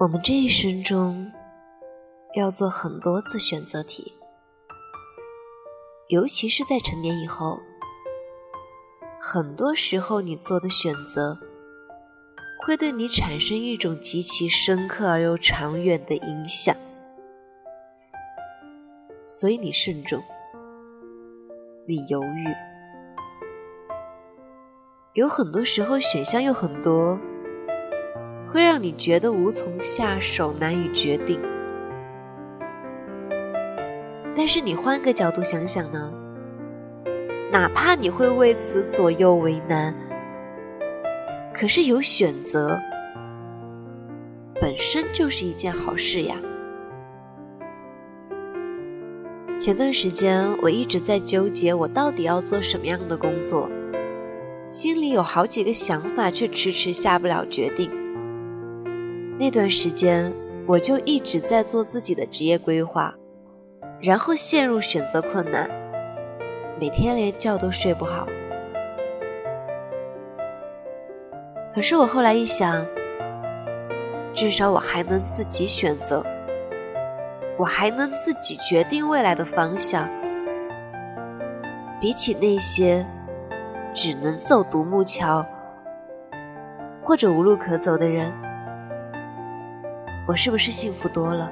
我们这一生中要做很多次选择题，尤其是在成年以后，很多时候你做的选择会对你产生一种极其深刻而又长远的影响，所以你慎重，你犹豫。有很多时候，选项有很多，会让你觉得无从下手，难以决定。但是你换个角度想想呢？哪怕你会为此左右为难，可是有选择本身就是一件好事呀。前段时间我一直在纠结，我到底要做什么样的工作。心里有好几个想法，却迟迟下不了决定。那段时间，我就一直在做自己的职业规划，然后陷入选择困难，每天连觉都睡不好。可是我后来一想，至少我还能自己选择，我还能自己决定未来的方向，比起那些。只能走独木桥，或者无路可走的人，我是不是幸福多了？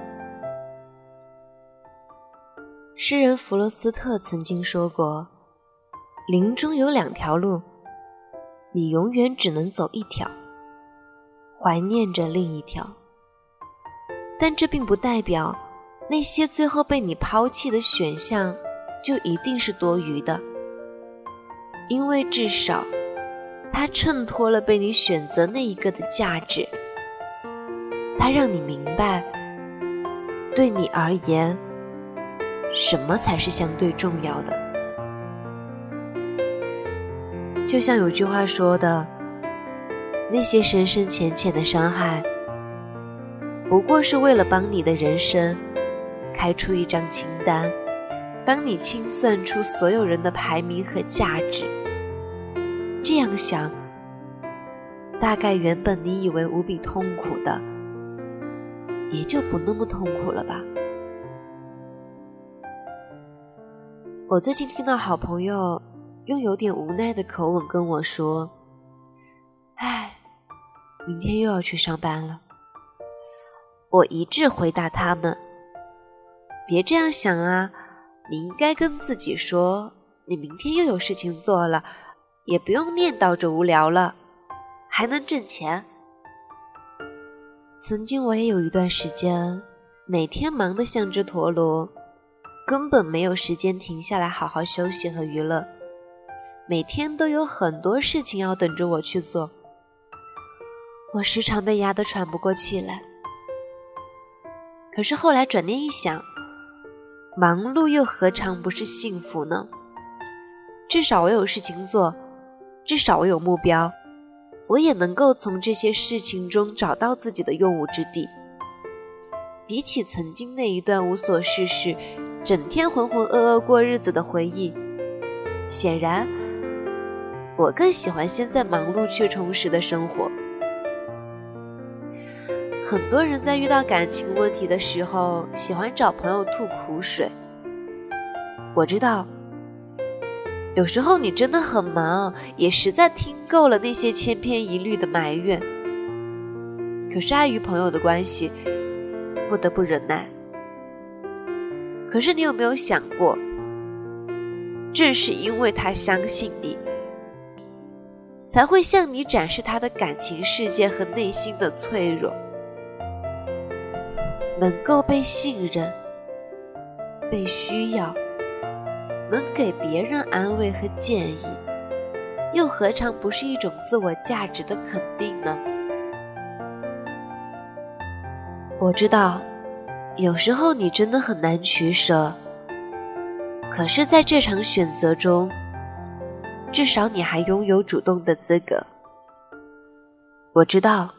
诗人弗罗斯特曾经说过：“林中有两条路，你永远只能走一条，怀念着另一条。但这并不代表那些最后被你抛弃的选项就一定是多余的。”因为至少，它衬托了被你选择那一个的价值。它让你明白，对你而言，什么才是相对重要的。就像有句话说的：“那些深深浅浅的伤害，不过是为了帮你的人生开出一张清单。”帮你清算出所有人的排名和价值，这样想，大概原本你以为无比痛苦的，也就不那么痛苦了吧。我最近听到好朋友用有点无奈的口吻跟我说：“唉，明天又要去上班了。”我一致回答他们：“别这样想啊。”你应该跟自己说，你明天又有事情做了，也不用念叨着无聊了，还能挣钱。曾经我也有一段时间，每天忙得像只陀螺，根本没有时间停下来好好休息和娱乐，每天都有很多事情要等着我去做，我时常被压得喘不过气来。可是后来转念一想。忙碌又何尝不是幸福呢？至少我有事情做，至少我有目标，我也能够从这些事情中找到自己的用武之地。比起曾经那一段无所事事、整天浑浑噩噩过日子的回忆，显然，我更喜欢现在忙碌却充实的生活。很多人在遇到感情问题的时候，喜欢找朋友吐苦水。我知道，有时候你真的很忙，也实在听够了那些千篇一律的埋怨。可是碍于朋友的关系，不得不忍耐。可是你有没有想过，正是因为他相信你，才会向你展示他的感情世界和内心的脆弱。能够被信任、被需要，能给别人安慰和建议，又何尝不是一种自我价值的肯定呢？我知道，有时候你真的很难取舍，可是在这场选择中，至少你还拥有主动的资格。我知道，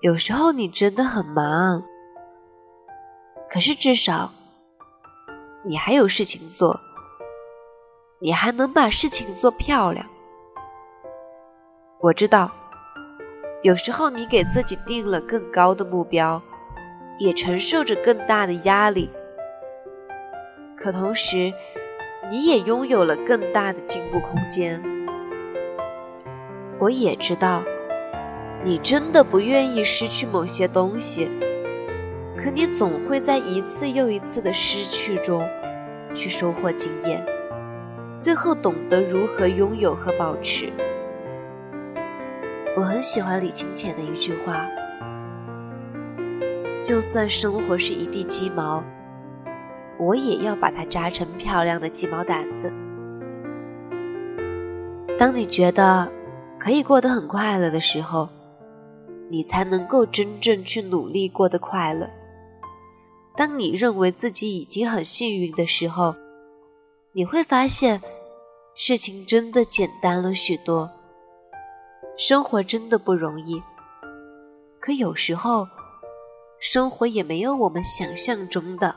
有时候你真的很忙。可是至少，你还有事情做，你还能把事情做漂亮。我知道，有时候你给自己定了更高的目标，也承受着更大的压力，可同时，你也拥有了更大的进步空间。我也知道，你真的不愿意失去某些东西，可你总会在一次又一次的失去中，去收获经验，最后懂得如何拥有和保持。我很喜欢李清浅的一句话：“就算生活是一地鸡毛，我也要把它扎成漂亮的鸡毛掸子。”当你觉得可以过得很快乐的时候，你才能够真正去努力过得快乐。当你认为自己已经很幸运的时候，你会发现事情真的简单了许多。生活真的不容易，可有时候，生活也没有我们想象中的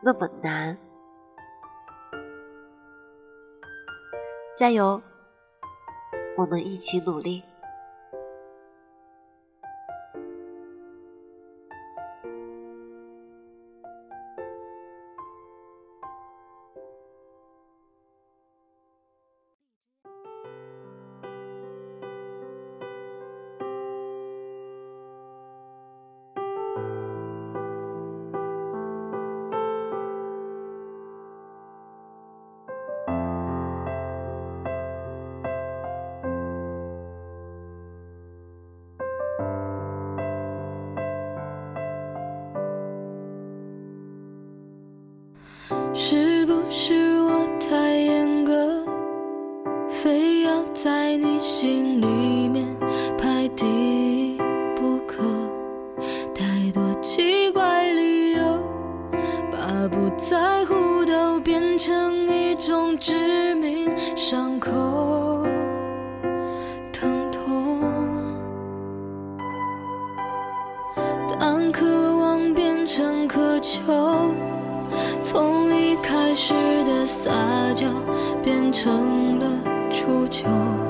那么难。加油，我们一起努力。在你心里面排第一不可？太多奇怪理由，把不在乎都变成一种致命伤口，疼痛。当渴望变成渴求。从一开始的撒娇变成了久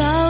So